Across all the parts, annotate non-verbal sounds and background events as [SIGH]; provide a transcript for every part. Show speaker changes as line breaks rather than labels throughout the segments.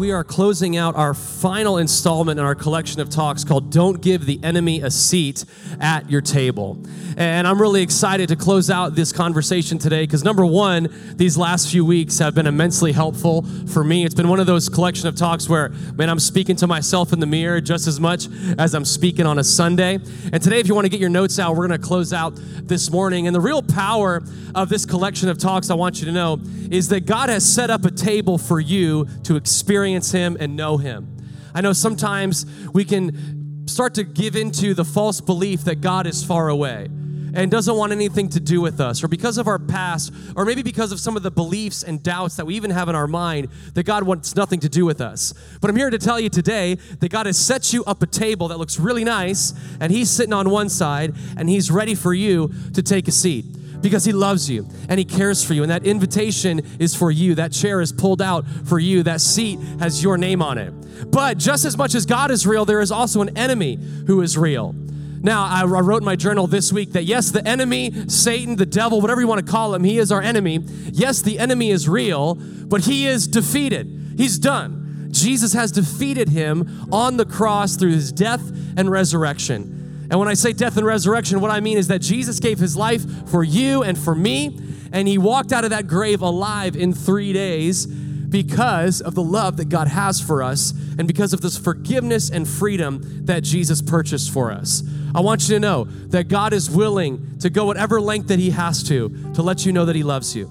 We are closing out our final installment in our collection of talks called Don't Give the Enemy a Seat at Your Table. And I'm really excited to close out this conversation today because, number one, these last few weeks have been immensely helpful for me. It's been one of those collection of talks where, man, I'm speaking to myself in the mirror just as much as I'm speaking on a Sunday. And today, if you want to get your notes out, we're going to close out this morning. And the real power of this collection of talks, I want you to know, is that God has set up a table for you to experience experience Him and know Him. I know sometimes we can start to give into the false belief that God is far away and doesn't want anything to do with us, or because of our past, or maybe because of some of the beliefs and doubts that we even have in our mind that God wants nothing to do with us. But I'm here to tell you today that God has set you up a table that looks really nice, and He's sitting on one side, and He's ready for you to take a seat because he loves you and he cares for you. And that invitation is for you. That chair is pulled out for you. That seat has your name on it. But just as much as God is real, there is also an enemy who is real. Now, I wrote in my journal this week that yes, the enemy, Satan, the devil, whatever you want to call him, he is our enemy. Yes, the enemy is real, but he is defeated. He's done. Jesus has defeated him on the cross through his death and resurrection. And when I say death and resurrection, what I mean is that Jesus gave his life for you and for me, and he walked out of that grave alive in three days because of the love that God has for us and because of this forgiveness and freedom that Jesus purchased for us. I want you to know that God is willing to go whatever length that He has to to let you know that He loves you.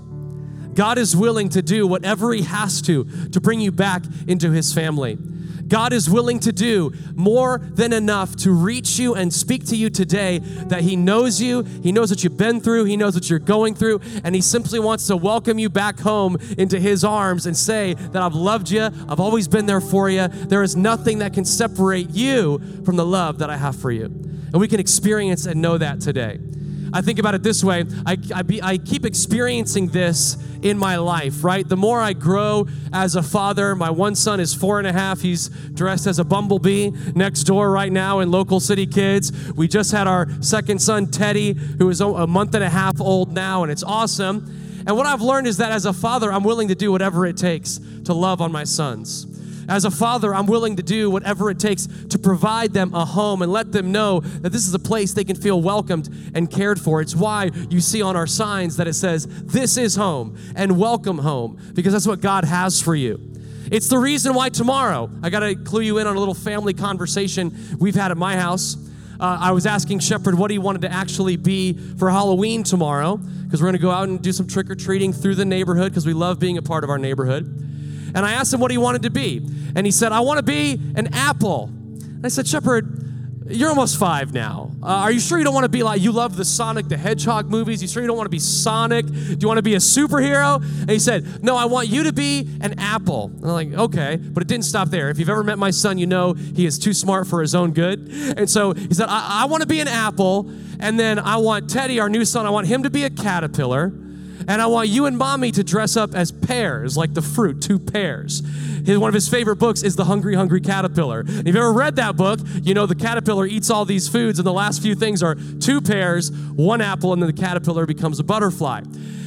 God is willing to do whatever He has to to bring you back into His family. God is willing to do more than enough to reach you and speak to you today that He knows you, He knows what you've been through, He knows what you're going through, and He simply wants to welcome you back home into His arms and say that I've loved you, I've always been there for you. There is nothing that can separate you from the love that I have for you. And we can experience and know that today. I think about it this way I, I, be, I keep experiencing this in my life, right? The more I grow as a father, my one son is four and a half. He's dressed as a bumblebee next door right now in Local City Kids. We just had our second son, Teddy, who is a month and a half old now, and it's awesome. And what I've learned is that as a father, I'm willing to do whatever it takes to love on my sons. As a father, I'm willing to do whatever it takes to provide them a home and let them know that this is a place they can feel welcomed and cared for. It's why you see on our signs that it says, This is home and welcome home, because that's what God has for you. It's the reason why tomorrow, I got to clue you in on a little family conversation we've had at my house. Uh, I was asking Shepard what he wanted to actually be for Halloween tomorrow, because we're going to go out and do some trick or treating through the neighborhood, because we love being a part of our neighborhood. And I asked him what he wanted to be. And he said, I want to be an apple. And I said, Shepard, you're almost five now. Uh, are you sure you don't want to be like, you love the Sonic the Hedgehog movies? You sure you don't want to be Sonic? Do you want to be a superhero? And he said, No, I want you to be an apple. And I'm like, Okay. But it didn't stop there. If you've ever met my son, you know he is too smart for his own good. And so he said, I, I want to be an apple. And then I want Teddy, our new son, I want him to be a caterpillar. And I want you and mommy to dress up as pears, like the fruit, two pears. His, one of his favorite books is The Hungry, Hungry Caterpillar. if you've ever read that book, you know the caterpillar eats all these foods, and the last few things are two pears, one apple, and then the caterpillar becomes a butterfly.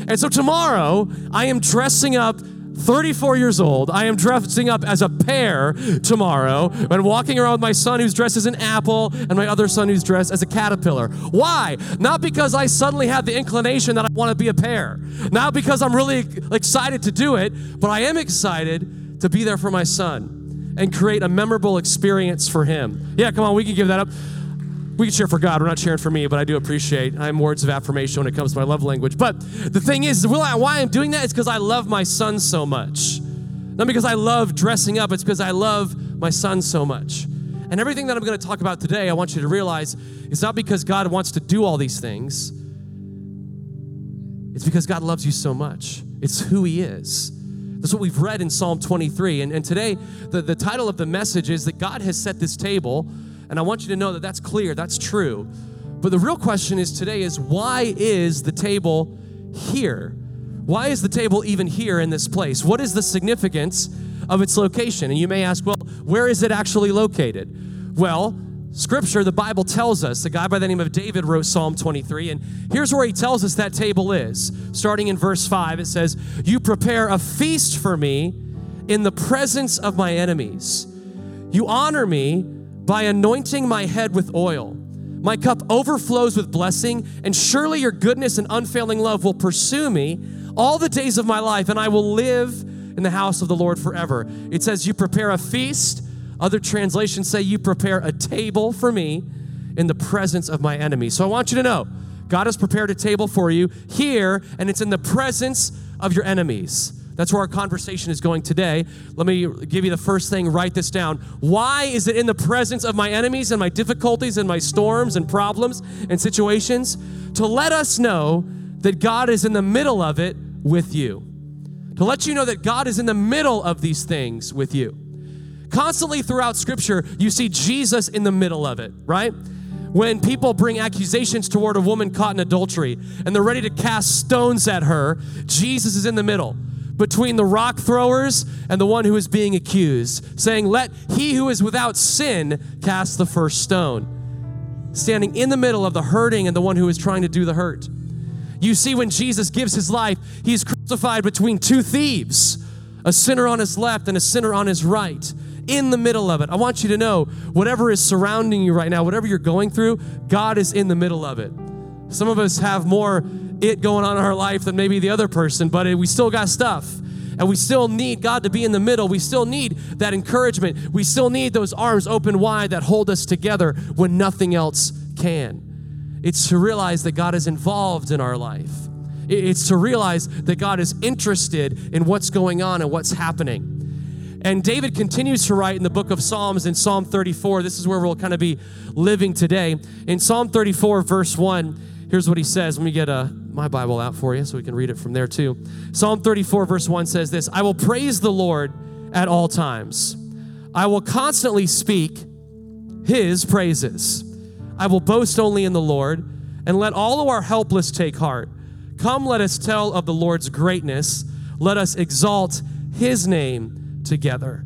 And so tomorrow, I am dressing up 34 years old. I am dressing up as a pear tomorrow and walking around with my son who's dressed as an apple and my other son who's dressed as a caterpillar. Why? Not because I suddenly have the inclination that I want to be a pear. Not because I'm really excited to do it, but I am excited to be there for my son and create a memorable experience for him. Yeah, come on, we can give that up we can cheer for God. We're not cheering for me, but I do appreciate. I am words of affirmation when it comes to my love language. But the thing is, why I'm doing that is because I love my son so much. Not because I love dressing up, it's because I love my son so much. And everything that I'm going to talk about today, I want you to realize it's not because God wants to do all these things, it's because God loves you so much. It's who He is. That's what we've read in Psalm 23. And, and today, the, the title of the message is that God has set this table. And I want you to know that that's clear, that's true. But the real question is today is why is the table here? Why is the table even here in this place? What is the significance of its location? And you may ask, well, where is it actually located? Well, Scripture, the Bible tells us, the guy by the name of David wrote Psalm 23, and here's where he tells us that table is. Starting in verse 5, it says, You prepare a feast for me in the presence of my enemies. You honor me by anointing my head with oil. My cup overflows with blessing, and surely your goodness and unfailing love will pursue me all the days of my life, and I will live in the house of the Lord forever. It says, You prepare a feast other translations say, You prepare a table for me in the presence of my enemies. So I want you to know God has prepared a table for you here, and it's in the presence of your enemies. That's where our conversation is going today. Let me give you the first thing, write this down. Why is it in the presence of my enemies and my difficulties and my storms and problems and situations? To let us know that God is in the middle of it with you. To let you know that God is in the middle of these things with you. Constantly throughout Scripture, you see Jesus in the middle of it, right? When people bring accusations toward a woman caught in adultery and they're ready to cast stones at her, Jesus is in the middle between the rock throwers and the one who is being accused, saying, Let he who is without sin cast the first stone. Standing in the middle of the hurting and the one who is trying to do the hurt. You see, when Jesus gives his life, he's crucified between two thieves a sinner on his left and a sinner on his right in the middle of it. I want you to know whatever is surrounding you right now, whatever you're going through, God is in the middle of it. Some of us have more it going on in our life than maybe the other person, but we still got stuff. And we still need God to be in the middle. We still need that encouragement. We still need those arms open wide that hold us together when nothing else can. It's to realize that God is involved in our life. It's to realize that God is interested in what's going on and what's happening. And David continues to write in the book of Psalms in Psalm 34. This is where we'll kind of be living today. In Psalm 34, verse 1, here's what he says. Let me get a, uh, my Bible out for you so we can read it from there too. Psalm 34, verse 1 says this I will praise the Lord at all times, I will constantly speak his praises. I will boast only in the Lord, and let all who are helpless take heart. Come, let us tell of the Lord's greatness. Let us exalt his name together.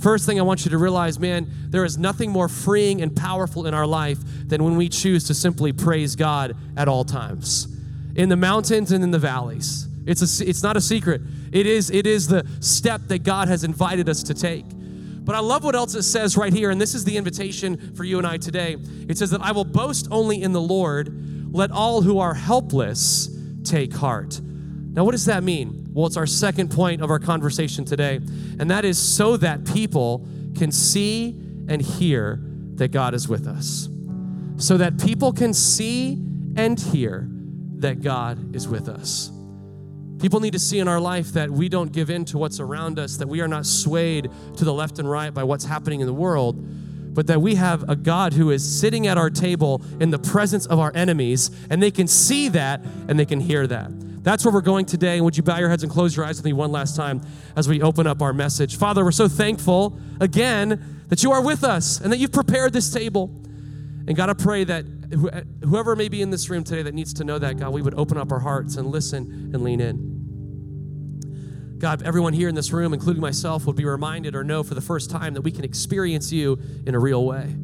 First thing I want you to realize, man, there is nothing more freeing and powerful in our life than when we choose to simply praise God at all times, in the mountains and in the valleys. It's, a, it's not a secret. It is, it is the step that God has invited us to take. But I love what else it says right here, and this is the invitation for you and I today. It says that I will boast only in the Lord. Let all who are helpless take heart. Now, what does that mean? Well, it's our second point of our conversation today, and that is so that people can see and hear that God is with us. So that people can see and hear that God is with us. People need to see in our life that we don't give in to what's around us, that we are not swayed to the left and right by what's happening in the world, but that we have a God who is sitting at our table in the presence of our enemies, and they can see that and they can hear that. That's where we're going today. And would you bow your heads and close your eyes with me one last time as we open up our message? Father, we're so thankful again that you are with us and that you've prepared this table. And God, I pray that whoever may be in this room today that needs to know that, God, we would open up our hearts and listen and lean in. God, everyone here in this room, including myself, would be reminded or know for the first time that we can experience you in a real way.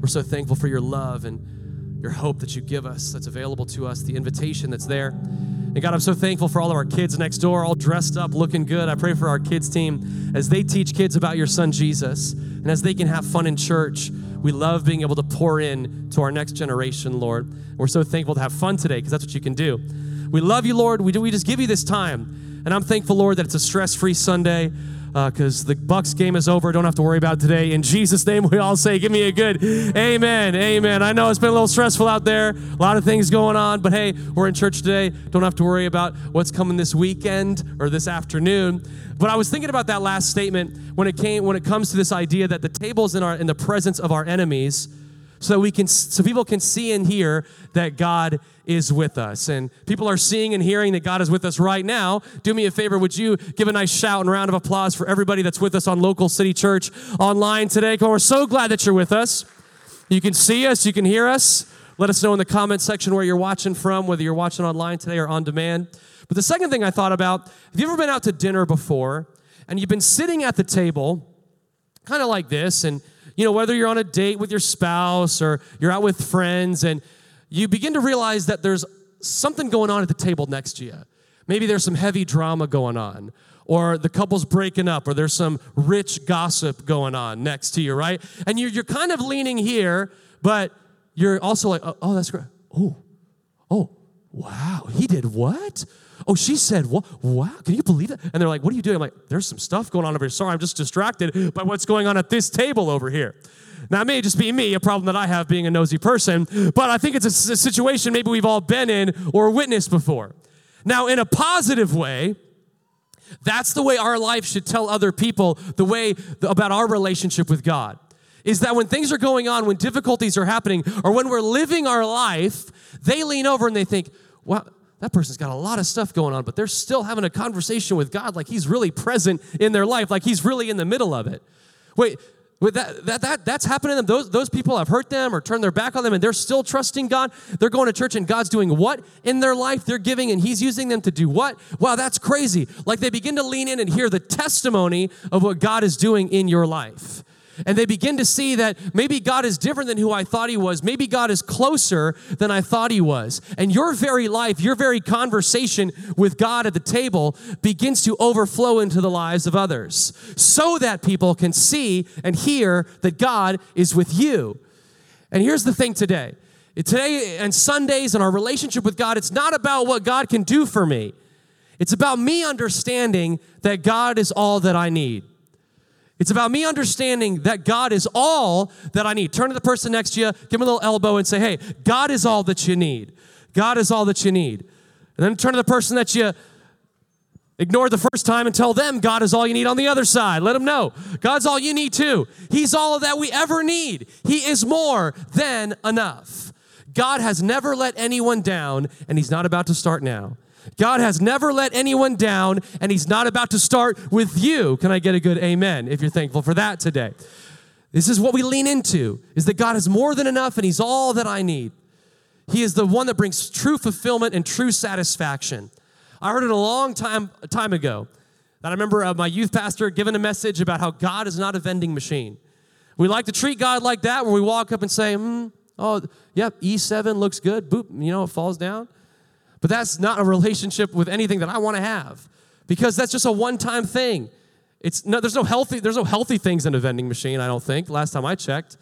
We're so thankful for your love and your hope that you give us that's available to us, the invitation that's there. And God, I'm so thankful for all of our kids next door, all dressed up, looking good. I pray for our kids team as they teach kids about your son Jesus and as they can have fun in church. We love being able to pour in to our next generation, Lord. We're so thankful to have fun today because that's what you can do. We love you, Lord. We do we just give you this time. And I'm thankful, Lord, that it's a stress-free Sunday because uh, the Bucks game is over. Don't have to worry about today. In Jesus' name, we all say, "Give me a good Amen, Amen." I know it's been a little stressful out there, a lot of things going on, but hey, we're in church today. Don't have to worry about what's coming this weekend or this afternoon. But I was thinking about that last statement when it came when it comes to this idea that the tables in our in the presence of our enemies so we can so people can see and hear that God is with us. And people are seeing and hearing that God is with us right now. Do me a favor, would you give a nice shout and round of applause for everybody that's with us on local city church online today? We're so glad that you're with us. You can see us, you can hear us. Let us know in the comment section where you're watching from, whether you're watching online today or on demand. But the second thing I thought about, have you ever been out to dinner before and you've been sitting at the table kind of like this and you know, whether you're on a date with your spouse or you're out with friends, and you begin to realize that there's something going on at the table next to you. Maybe there's some heavy drama going on, or the couple's breaking up, or there's some rich gossip going on next to you, right? And you're, you're kind of leaning here, but you're also like, oh, oh that's great. Oh, oh, wow, he did what? Oh, she said, what? Wow, can you believe that? And they're like, what are you doing? I'm like, there's some stuff going on over here. Sorry, I'm just distracted by what's going on at this table over here. Now, it may just be me, a problem that I have being a nosy person, but I think it's a, a situation maybe we've all been in or witnessed before. Now, in a positive way, that's the way our life should tell other people the way about our relationship with God. Is that when things are going on, when difficulties are happening, or when we're living our life, they lean over and they think, well, that person's got a lot of stuff going on, but they're still having a conversation with God like He's really present in their life, like He's really in the middle of it. Wait, wait that, that, that, that's happening to them. Those, those people have hurt them or turned their back on them, and they're still trusting God. They're going to church, and God's doing what in their life? They're giving, and He's using them to do what? Wow, that's crazy. Like they begin to lean in and hear the testimony of what God is doing in your life and they begin to see that maybe God is different than who I thought he was. Maybe God is closer than I thought he was. And your very life, your very conversation with God at the table begins to overflow into the lives of others so that people can see and hear that God is with you. And here's the thing today. Today and Sundays and our relationship with God, it's not about what God can do for me. It's about me understanding that God is all that I need. It's about me understanding that God is all that I need. Turn to the person next to you, give him a little elbow, and say, Hey, God is all that you need. God is all that you need. And then turn to the person that you ignored the first time and tell them God is all you need on the other side. Let them know God's all you need too. He's all that we ever need. He is more than enough. God has never let anyone down, and He's not about to start now. God has never let anyone down, and He's not about to start with you. Can I get a good amen if you're thankful for that today? This is what we lean into is that God is more than enough and He's all that I need. He is the one that brings true fulfillment and true satisfaction. I heard it a long time, time ago that I remember uh, my youth pastor giving a message about how God is not a vending machine. We like to treat God like that when we walk up and say, hmm, oh, yep, E7 looks good. Boop, you know, it falls down. But that's not a relationship with anything that I want to have because that's just a one-time thing. It's no, there's no healthy there's no healthy things in a vending machine, I don't think. Last time I checked.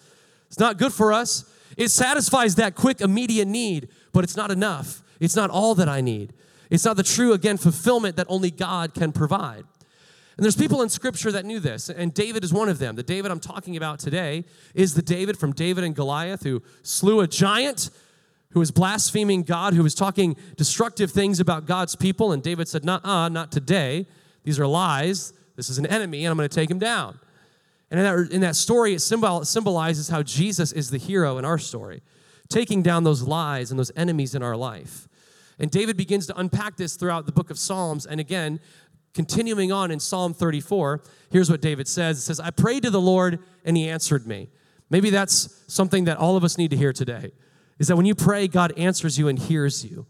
It's not good for us. It satisfies that quick immediate need, but it's not enough. It's not all that I need. It's not the true again fulfillment that only God can provide. And there's people in scripture that knew this, and David is one of them. The David I'm talking about today is the David from David and Goliath who slew a giant who was blaspheming God, who was talking destructive things about God's people. And David said, Nah, not today. These are lies. This is an enemy, and I'm going to take him down. And in that, in that story, it symbol, symbolizes how Jesus is the hero in our story, taking down those lies and those enemies in our life. And David begins to unpack this throughout the book of Psalms. And again, continuing on in Psalm 34, here's what David says It says, I prayed to the Lord, and he answered me. Maybe that's something that all of us need to hear today is that when you pray, God answers you and hears you.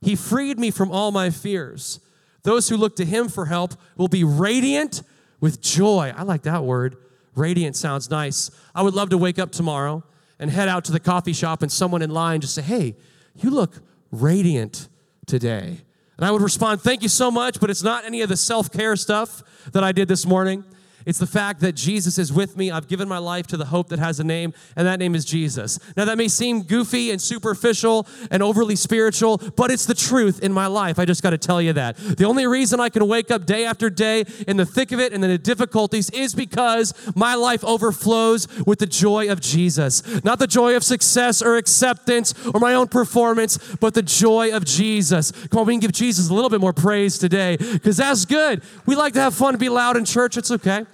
He freed me from all my fears. Those who look to Him for help will be radiant with joy. I like that word. Radiant sounds nice. I would love to wake up tomorrow and head out to the coffee shop and someone in line just say, Hey, you look radiant today. And I would respond, Thank you so much, but it's not any of the self care stuff that I did this morning. It's the fact that Jesus is with me. I've given my life to the hope that has a name, and that name is Jesus. Now, that may seem goofy and superficial and overly spiritual, but it's the truth in my life. I just got to tell you that. The only reason I can wake up day after day in the thick of it and in the difficulties is because my life overflows with the joy of Jesus. Not the joy of success or acceptance or my own performance, but the joy of Jesus. Come on, we can give Jesus a little bit more praise today because that's good. We like to have fun be loud in church. It's okay.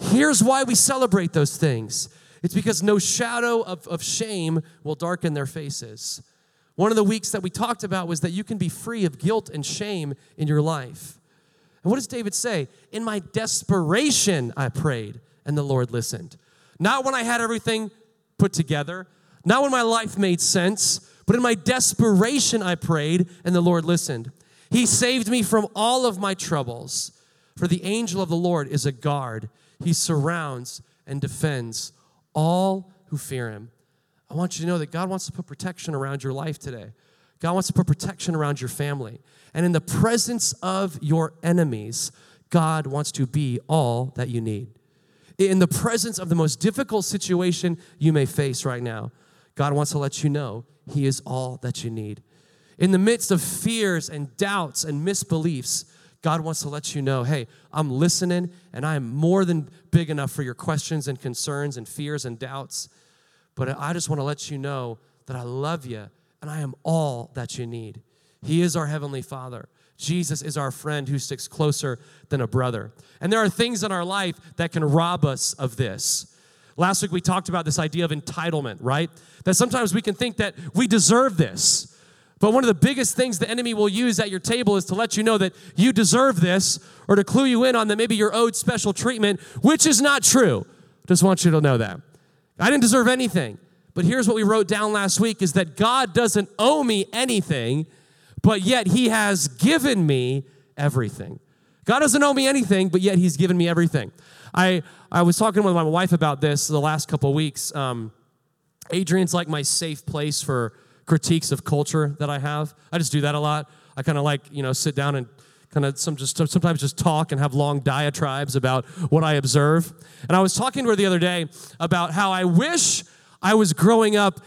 Here's why we celebrate those things It's because no shadow of, of shame will darken their faces. One of the weeks that we talked about was that you can be free of guilt and shame in your life. And what does David say? In my desperation, I prayed, and the Lord listened. Not when I had everything put together, not when my life made sense, but in my desperation, I prayed, and the Lord listened. He saved me from all of my troubles. For the angel of the Lord is a guard, he surrounds and defends all who fear him. I want you to know that God wants to put protection around your life today. God wants to put protection around your family. And in the presence of your enemies, God wants to be all that you need. In the presence of the most difficult situation you may face right now, God wants to let you know He is all that you need. In the midst of fears and doubts and misbeliefs, God wants to let you know hey, I'm listening and I am more than big enough for your questions and concerns and fears and doubts. But I just want to let you know that I love you and I am all that you need. He is our Heavenly Father. Jesus is our friend who sticks closer than a brother. And there are things in our life that can rob us of this. Last week we talked about this idea of entitlement, right? That sometimes we can think that we deserve this. But one of the biggest things the enemy will use at your table is to let you know that you deserve this or to clue you in on that maybe you're owed special treatment, which is not true. Just want you to know that. I didn't deserve anything. But here's what we wrote down last week is that God doesn't owe me anything, but yet he has given me everything. God doesn't owe me anything, but yet he's given me everything. I, I was talking with my wife about this the last couple weeks. Um, Adrian's like my safe place for critiques of culture that I have. I just do that a lot. I kind of like, you know, sit down and kind of some just sometimes just talk and have long diatribes about what I observe. And I was talking to her the other day about how I wish I was growing up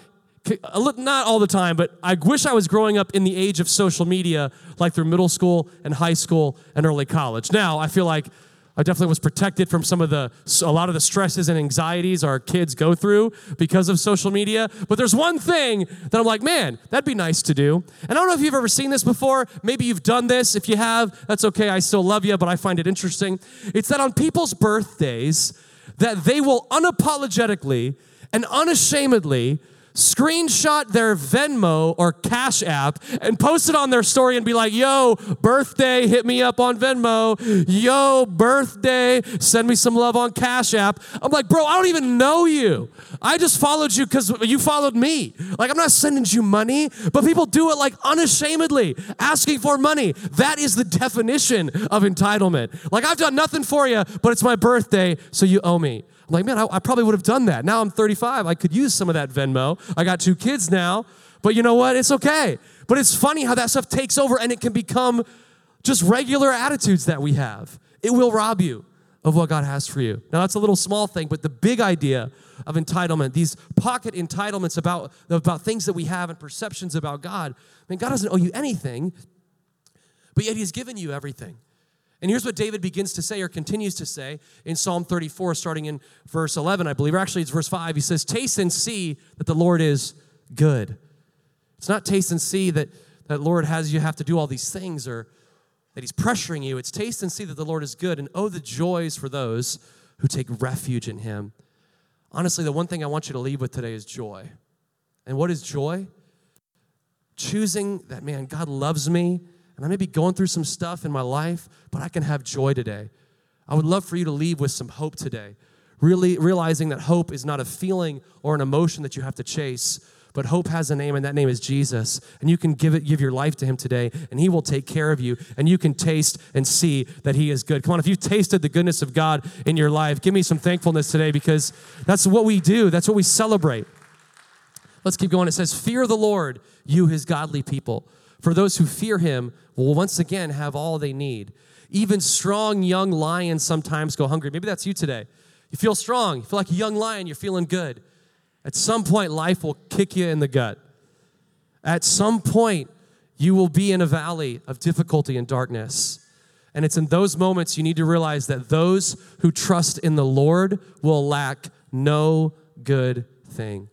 not all the time, but I wish I was growing up in the age of social media, like through middle school and high school and early college. Now, I feel like I definitely was protected from some of the, a lot of the stresses and anxieties our kids go through because of social media. But there's one thing that I'm like, man, that'd be nice to do. And I don't know if you've ever seen this before. Maybe you've done this. If you have, that's okay. I still love you, but I find it interesting. It's that on people's birthdays, that they will unapologetically and unashamedly screenshot their Venmo or Cash App and post it on their story and be like, yo, birthday, hit me up on Venmo. Yo, birthday, send me some love on Cash App. I'm like, bro, I don't even know you. I just followed you because you followed me. Like, I'm not sending you money, but people do it like unashamedly, asking for money. That is the definition of entitlement. Like, I've done nothing for you, but it's my birthday, so you owe me. Like, man, I, I probably would have done that. Now I'm 35. I could use some of that Venmo. I got two kids now, but you know what? It's okay. But it's funny how that stuff takes over and it can become just regular attitudes that we have. It will rob you of what God has for you. Now, that's a little small thing, but the big idea of entitlement, these pocket entitlements about, about things that we have and perceptions about God, I mean, God doesn't owe you anything, but yet He's given you everything. And here's what David begins to say or continues to say in Psalm 34, starting in verse 11, I believe, or actually it's verse 5. He says, Taste and see that the Lord is good. It's not taste and see that, that Lord has you have to do all these things or that He's pressuring you. It's taste and see that the Lord is good and oh, the joys for those who take refuge in Him. Honestly, the one thing I want you to leave with today is joy. And what is joy? Choosing that, man, God loves me and I may be going through some stuff in my life, but I can have joy today. I would love for you to leave with some hope today. Really realizing that hope is not a feeling or an emotion that you have to chase, but hope has a name, and that name is Jesus. And you can give it, give your life to Him today, and He will take care of you. And you can taste and see that He is good. Come on, if you've tasted the goodness of God in your life, give me some thankfulness today because that's what we do. That's what we celebrate. Let's keep going. It says, "Fear the Lord, you His godly people." For those who fear him will once again have all they need. Even strong young lions sometimes go hungry. Maybe that's you today. You feel strong, you feel like a young lion, you're feeling good. At some point, life will kick you in the gut. At some point, you will be in a valley of difficulty and darkness. And it's in those moments you need to realize that those who trust in the Lord will lack no good thing.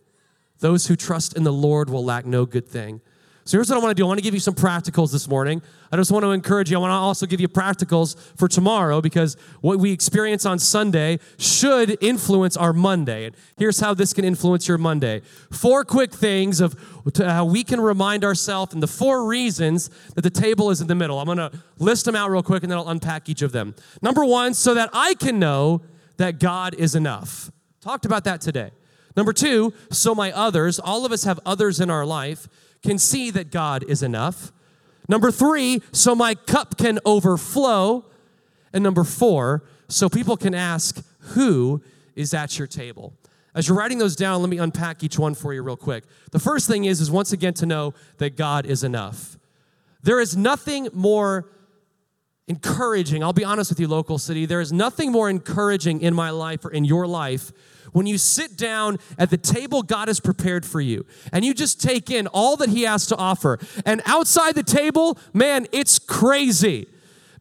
Those who trust in the Lord will lack no good thing. So here's what I want to do. I want to give you some practicals this morning. I just want to encourage you. I want to also give you practicals for tomorrow because what we experience on Sunday should influence our Monday. And here's how this can influence your Monday. Four quick things of how we can remind ourselves and the four reasons that the table is in the middle. I'm going to list them out real quick and then I'll unpack each of them. Number one, so that I can know that God is enough. Talked about that today. Number two, so my others, all of us have others in our life can see that God is enough. Number three, so my cup can overflow. And number four, so people can ask, who is at your table? As you're writing those down, let me unpack each one for you real quick. The first thing is, is once again to know that God is enough. There is nothing more encouraging. I'll be honest with you, local city. There is nothing more encouraging in my life or in your life when you sit down at the table God has prepared for you and you just take in all that He has to offer. And outside the table, man, it's crazy.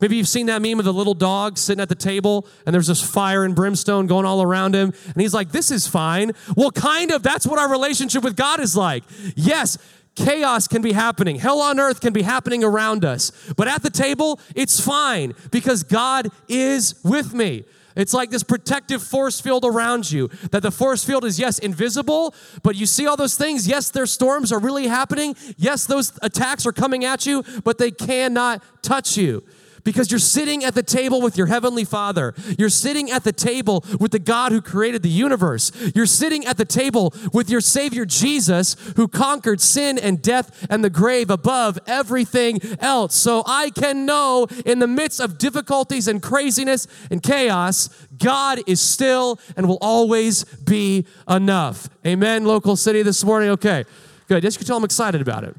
Maybe you've seen that meme of the little dog sitting at the table and there's this fire and brimstone going all around him. And he's like, This is fine. Well, kind of, that's what our relationship with God is like. Yes, chaos can be happening, hell on earth can be happening around us. But at the table, it's fine because God is with me. It's like this protective force field around you. That the force field is, yes, invisible, but you see all those things. Yes, their storms are really happening. Yes, those attacks are coming at you, but they cannot touch you because you're sitting at the table with your heavenly Father. You're sitting at the table with the God who created the universe. You're sitting at the table with your Savior Jesus who conquered sin and death and the grave above everything else. So I can know in the midst of difficulties and craziness and chaos, God is still and will always be enough. Amen, local city this morning. Okay, good. Just you can tell I'm excited about it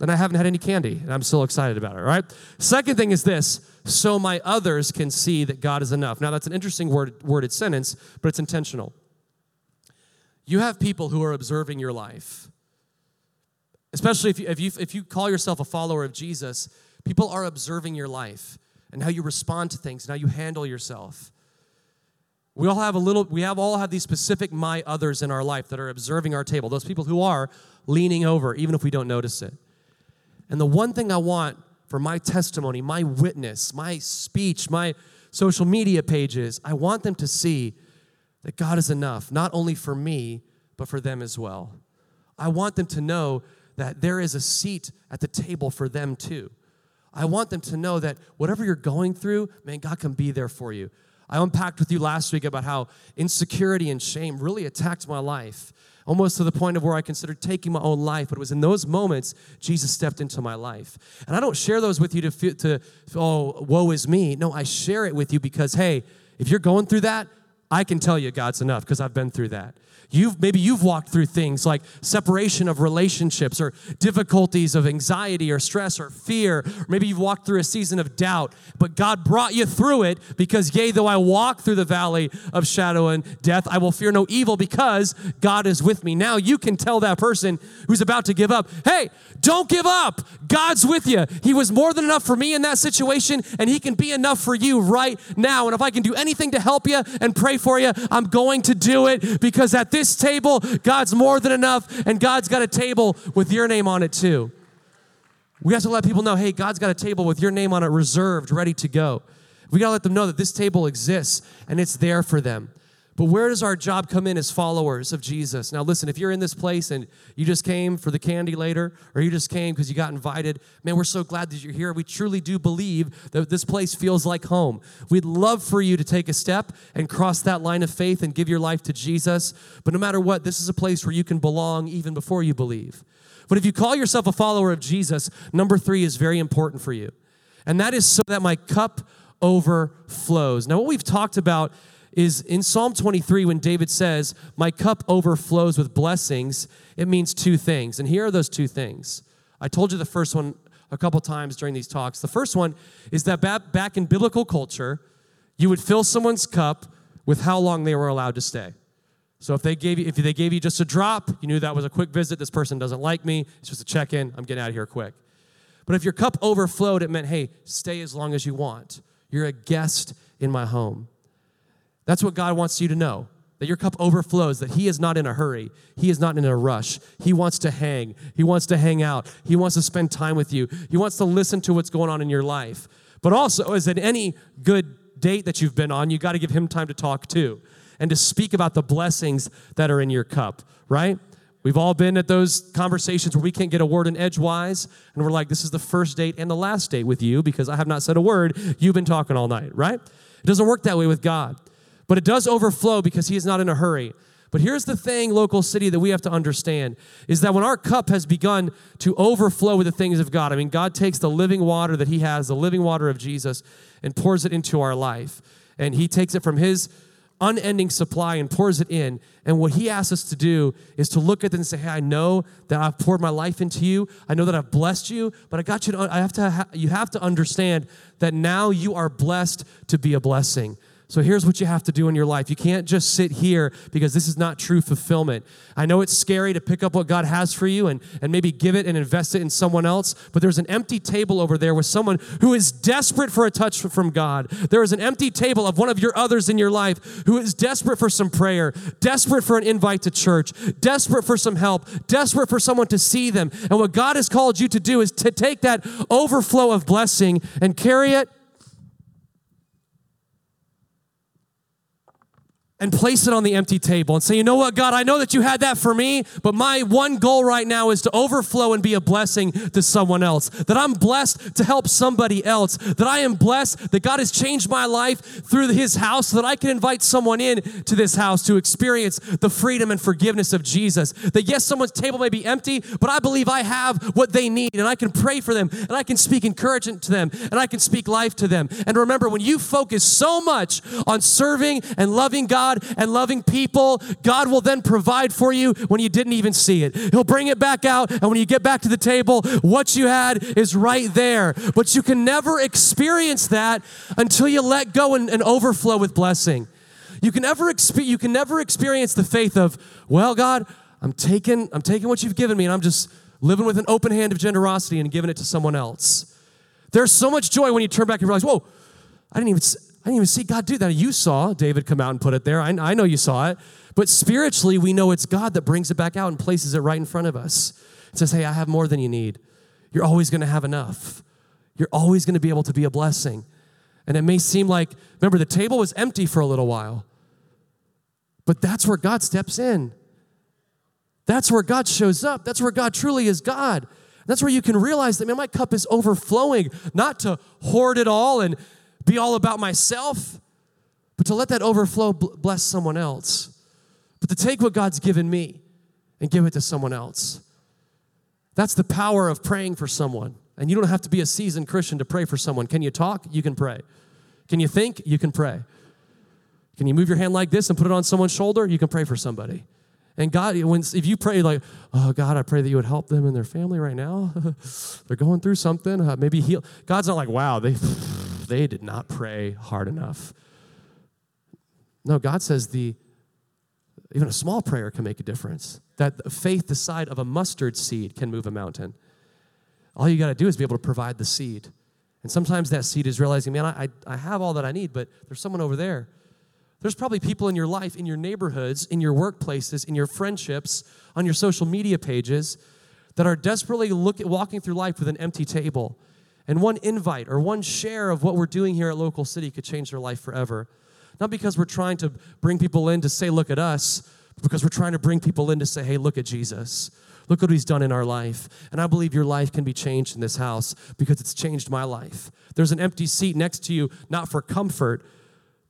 and I haven't had any candy, and I'm still excited about it, right? Second thing is this so my others can see that God is enough. Now, that's an interesting word, worded sentence, but it's intentional. You have people who are observing your life, especially if you, if you, if you call yourself a follower of Jesus, people are observing your life and how you respond to things and how you handle yourself. We all have a little, we have all have these specific my others in our life that are observing our table, those people who are leaning over, even if we don't notice it. And the one thing I want for my testimony, my witness, my speech, my social media pages, I want them to see that God is enough, not only for me, but for them as well. I want them to know that there is a seat at the table for them too. I want them to know that whatever you're going through, man, God can be there for you. I unpacked with you last week about how insecurity and shame really attacked my life almost to the point of where I considered taking my own life. But it was in those moments Jesus stepped into my life. And I don't share those with you to, feel, to oh, woe is me. No, I share it with you because, hey, if you're going through that, I can tell you God's enough because I've been through that. You've maybe you've walked through things like separation of relationships or difficulties of anxiety or stress or fear. Maybe you've walked through a season of doubt, but God brought you through it because yea, though I walk through the valley of shadow and death, I will fear no evil because God is with me. Now you can tell that person who's about to give up, hey, don't give up. God's with you. He was more than enough for me in that situation, and He can be enough for you right now. And if I can do anything to help you and pray for you, I'm going to do it because at this table, God's more than enough, and God's got a table with your name on it too. We have to let people know hey, God's got a table with your name on it reserved, ready to go. We got to let them know that this table exists and it's there for them. But where does our job come in as followers of Jesus? Now, listen, if you're in this place and you just came for the candy later, or you just came because you got invited, man, we're so glad that you're here. We truly do believe that this place feels like home. We'd love for you to take a step and cross that line of faith and give your life to Jesus. But no matter what, this is a place where you can belong even before you believe. But if you call yourself a follower of Jesus, number three is very important for you. And that is so that my cup overflows. Now, what we've talked about is in Psalm 23 when David says, My cup overflows with blessings, it means two things. And here are those two things. I told you the first one a couple times during these talks. The first one is that back in biblical culture, you would fill someone's cup with how long they were allowed to stay. So if they gave you if they gave you just a drop, you knew that was a quick visit. This person doesn't like me. It's just a check in. I'm getting out of here quick. But if your cup overflowed, it meant, hey, stay as long as you want. You're a guest in my home. That's what God wants you to know. that your cup overflows, that He is not in a hurry. He is not in a rush. He wants to hang. He wants to hang out. He wants to spend time with you. He wants to listen to what's going on in your life. But also, as in any good date that you've been on, you got to give Him time to talk too and to speak about the blessings that are in your cup, right? We've all been at those conversations where we can't get a word in edgewise, and we're like, this is the first date and the last date with you because I have not said a word. You've been talking all night, right? It doesn't work that way with God. But it does overflow because He is not in a hurry. But here's the thing, local city, that we have to understand is that when our cup has begun to overflow with the things of God, I mean, God takes the living water that He has, the living water of Jesus, and pours it into our life. And He takes it from His unending supply and pours it in. And what he asks us to do is to look at it and say, Hey, I know that I've poured my life into you. I know that I've blessed you, but I got you to, I have to, you have to understand that now you are blessed to be a blessing. So here's what you have to do in your life. You can't just sit here because this is not true fulfillment. I know it's scary to pick up what God has for you and, and maybe give it and invest it in someone else, but there's an empty table over there with someone who is desperate for a touch from God. There is an empty table of one of your others in your life who is desperate for some prayer, desperate for an invite to church, desperate for some help, desperate for someone to see them. And what God has called you to do is to take that overflow of blessing and carry it and place it on the empty table and say, you know what, God, I know that you had that for me, but my one goal right now is to overflow and be a blessing to someone else. That I'm blessed to help somebody else. That I am blessed that God has changed my life through his house so that I can invite someone in to this house to experience the freedom and forgiveness of Jesus. That yes, someone's table may be empty, but I believe I have what they need and I can pray for them and I can speak encouragement to them and I can speak life to them. And remember, when you focus so much on serving and loving God, God and loving people, God will then provide for you when you didn't even see it. He'll bring it back out, and when you get back to the table, what you had is right there. But you can never experience that until you let go and, and overflow with blessing. You can never expe- you can never experience the faith of, well, God, I'm taking I'm taking what you've given me, and I'm just living with an open hand of generosity and giving it to someone else. There's so much joy when you turn back and realize, whoa, I didn't even I didn't even see God do that. You saw David come out and put it there. I, I know you saw it. But spiritually, we know it's God that brings it back out and places it right in front of us. It says, hey, I have more than you need. You're always going to have enough. You're always going to be able to be a blessing. And it may seem like, remember, the table was empty for a little while. But that's where God steps in. That's where God shows up. That's where God truly is God. That's where you can realize that, man, my cup is overflowing, not to hoard it all and be all about myself, but to let that overflow bless someone else. But to take what God's given me and give it to someone else. That's the power of praying for someone. And you don't have to be a seasoned Christian to pray for someone. Can you talk? You can pray. Can you think? You can pray. Can you move your hand like this and put it on someone's shoulder? You can pray for somebody. And God, when, if you pray like, oh God, I pray that you would help them and their family right now. [LAUGHS] They're going through something. Uh, maybe heal. God's not like, wow, they they did not pray hard enough. No, God says the even a small prayer can make a difference. That faith the size of a mustard seed can move a mountain. All you got to do is be able to provide the seed. And sometimes that seed is realizing, man, I, I have all that I need, but there's someone over there. There's probably people in your life, in your neighborhoods, in your workplaces, in your friendships, on your social media pages that are desperately look, walking through life with an empty table. And one invite or one share of what we're doing here at Local City could change their life forever. Not because we're trying to bring people in to say, look at us, because we're trying to bring people in to say, hey, look at Jesus. Look what he's done in our life. And I believe your life can be changed in this house because it's changed my life. There's an empty seat next to you, not for comfort,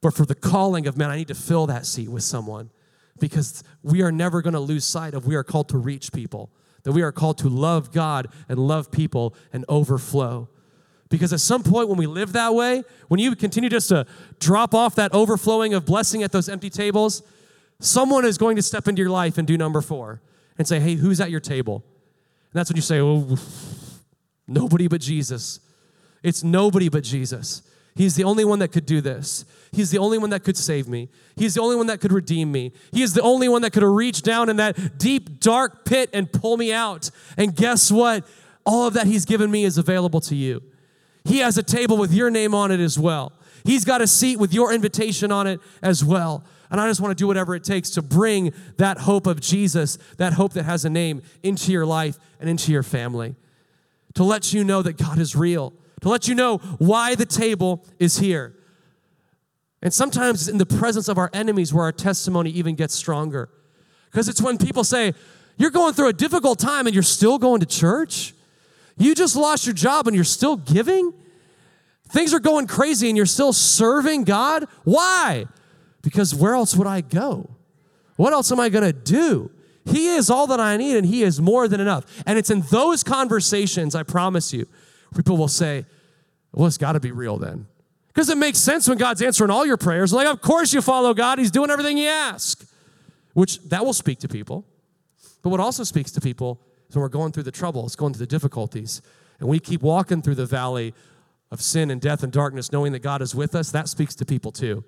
but for the calling of, man, I need to fill that seat with someone because we are never going to lose sight of we are called to reach people, that we are called to love God and love people and overflow. Because at some point, when we live that way, when you continue just to drop off that overflowing of blessing at those empty tables, someone is going to step into your life and do number four and say, Hey, who's at your table? And that's when you say, Oh, nobody but Jesus. It's nobody but Jesus. He's the only one that could do this. He's the only one that could save me. He's the only one that could redeem me. He is the only one that could reach down in that deep, dark pit and pull me out. And guess what? All of that He's given me is available to you. He has a table with your name on it as well. He's got a seat with your invitation on it as well. And I just want to do whatever it takes to bring that hope of Jesus, that hope that has a name, into your life and into your family. To let you know that God is real, to let you know why the table is here. And sometimes it's in the presence of our enemies where our testimony even gets stronger. Because it's when people say, You're going through a difficult time and you're still going to church? You just lost your job and you're still giving? Things are going crazy and you're still serving God? Why? Because where else would I go? What else am I going to do? He is all that I need and He is more than enough. And it's in those conversations, I promise you, people will say, Well, it's got to be real then. Because it makes sense when God's answering all your prayers. Like, of course you follow God, He's doing everything you ask, which that will speak to people. But what also speaks to people when we're going through the troubles, going through the difficulties, and we keep walking through the valley of sin and death and darkness, knowing that God is with us, that speaks to people too.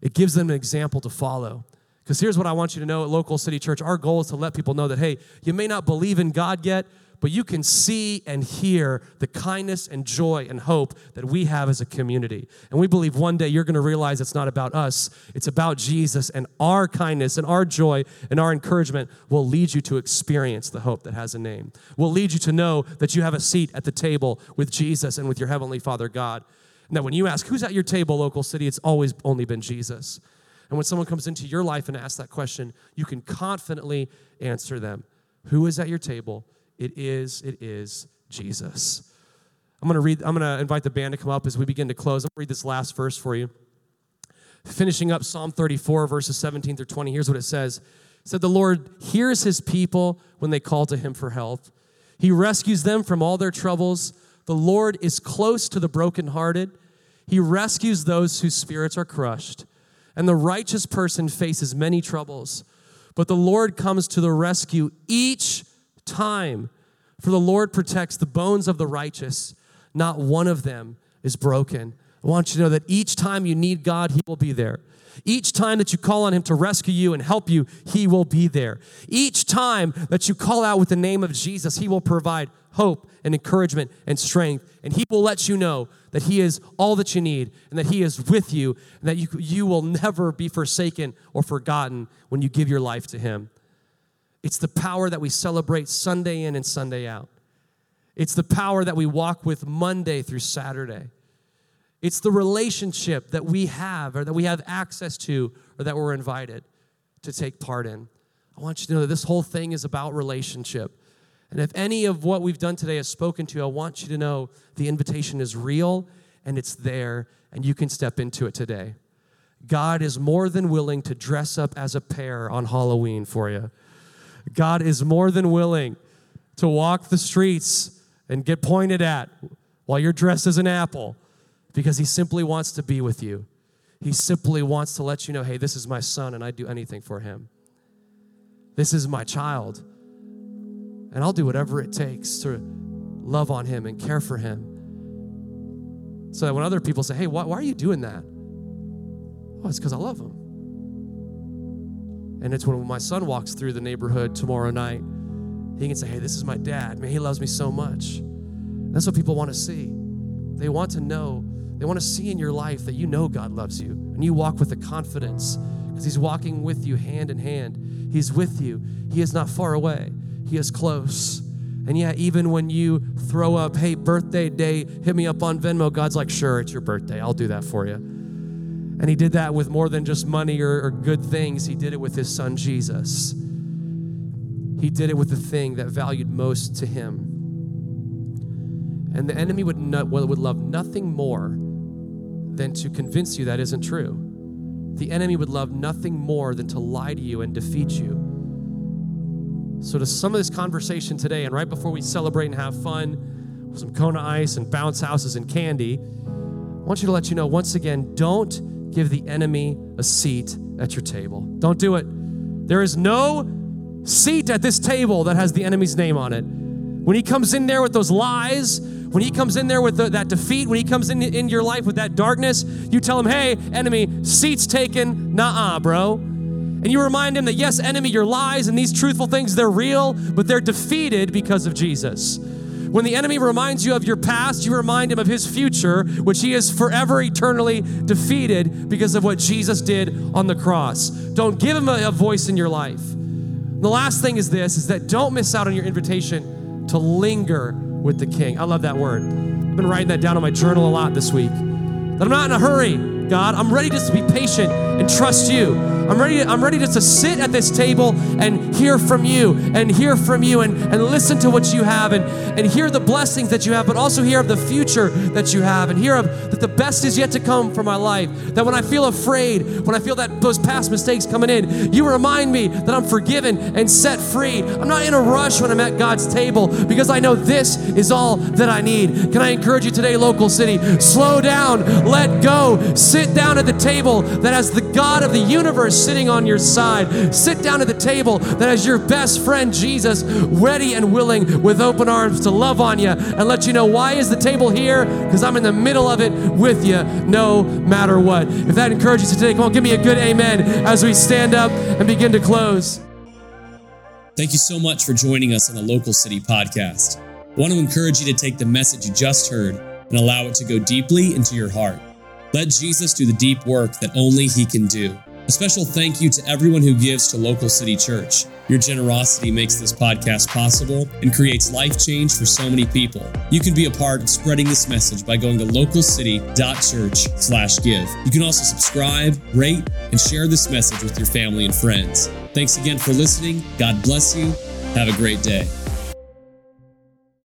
It gives them an example to follow. Because here's what I want you to know at Local City Church our goal is to let people know that, hey, you may not believe in God yet, but you can see and hear the kindness and joy and hope that we have as a community. And we believe one day you're going to realize it's not about us, it's about Jesus, and our kindness and our joy and our encouragement will lead you to experience the hope that has a name. Will lead you to know that you have a seat at the table with Jesus and with your Heavenly Father God. That when you ask, who's at your table, local city, it's always only been Jesus. And when someone comes into your life and asks that question, you can confidently answer them. Who is at your table? It is, it is Jesus. I'm going to read, I'm going to invite the band to come up as we begin to close. I'm going to read this last verse for you. Finishing up Psalm 34, verses 17 through 20, here's what it says. It said, The Lord hears his people when they call to him for help. He rescues them from all their troubles. The Lord is close to the brokenhearted. He rescues those whose spirits are crushed. And the righteous person faces many troubles. But the Lord comes to the rescue each time. For the Lord protects the bones of the righteous, not one of them is broken. I want you to know that each time you need God, He will be there. Each time that you call on Him to rescue you and help you, He will be there. Each time that you call out with the name of Jesus, He will provide hope and encouragement and strength. And He will let you know that He is all that you need and that He is with you and that you, you will never be forsaken or forgotten when you give your life to Him. It's the power that we celebrate Sunday in and Sunday out. It's the power that we walk with Monday through Saturday. It's the relationship that we have or that we have access to or that we're invited to take part in. I want you to know that this whole thing is about relationship. And if any of what we've done today has spoken to you, I want you to know the invitation is real and it's there and you can step into it today. God is more than willing to dress up as a pair on Halloween for you. God is more than willing to walk the streets and get pointed at while you're dressed as an apple because he simply wants to be with you. He simply wants to let you know hey, this is my son and I'd do anything for him. This is my child. And I'll do whatever it takes to love on him and care for him. So that when other people say, hey, why, why are you doing that? Oh, it's because I love him. And it's when my son walks through the neighborhood tomorrow night, he can say, Hey, this is my dad. Man, he loves me so much. That's what people want to see. They want to know, they want to see in your life that you know God loves you and you walk with the confidence because He's walking with you hand in hand. He's with you. He is not far away, He is close. And yeah, even when you throw up, hey, birthday day, hit me up on Venmo, God's like, sure, it's your birthday. I'll do that for you. And he did that with more than just money or, or, good things. He did it with his son Jesus. He did it with the thing that valued most to him. And the enemy would, would love nothing more than to convince you that isn't true. The enemy would love nothing more than to lie to you and defeat you. So, to some of this conversation today, and right before we celebrate and have fun with some Kona ice and bounce houses and candy, I want you to let you know once again don't give the enemy a seat at your table. Don't do it. There is no seat at this table that has the enemy's name on it. When he comes in there with those lies, when he comes in there with the, that defeat, when he comes in, in your life with that darkness, you tell him, hey, enemy, seats taken, nah, bro. And you remind him that, yes, enemy, your lies and these truthful things, they're real, but they're defeated because of Jesus. When the enemy reminds you of your past, you remind him of his future, which he is forever eternally defeated because of what Jesus did on the cross. Don't give him a, a voice in your life. The last thing is this is that don't miss out on your invitation to linger with the king. I love that word. I've been writing that down on my journal a lot this week. That I'm not in a hurry, God. I'm ready just to be patient and trust you. I'm ready, to, I'm ready just to sit at this table and hear from you and hear from you and, and listen to what you have and, and hear the blessings that you have, but also hear of the future that you have and hear of that the best is yet to come for my life. That when I feel afraid, when I feel that those past mistakes coming in, you remind me that I'm forgiven and set free. I'm not in a rush when I'm at God's table because I know this is all that I need. Can I encourage you today, local city? Slow down, let go, sit down at the table that has the God of the universe sitting on your side. Sit down at the table that has your best friend Jesus ready and willing with open arms to love on you and let you know why is the table here? Because I'm in the middle of it with you no matter what. If that encourages you today, come on, give me a good amen as we stand up and begin to close.
Thank you so much for joining us on the Local City Podcast. I want to encourage you to take the message you just heard and allow it to go deeply into your heart. Let Jesus do the deep work that only He can do. A special thank you to everyone who gives to Local City Church. Your generosity makes this podcast possible and creates life change for so many people. You can be a part of spreading this message by going to localcity.church/give. You can also subscribe, rate, and share this message with your family and friends. Thanks again for listening. God bless you. Have a great day.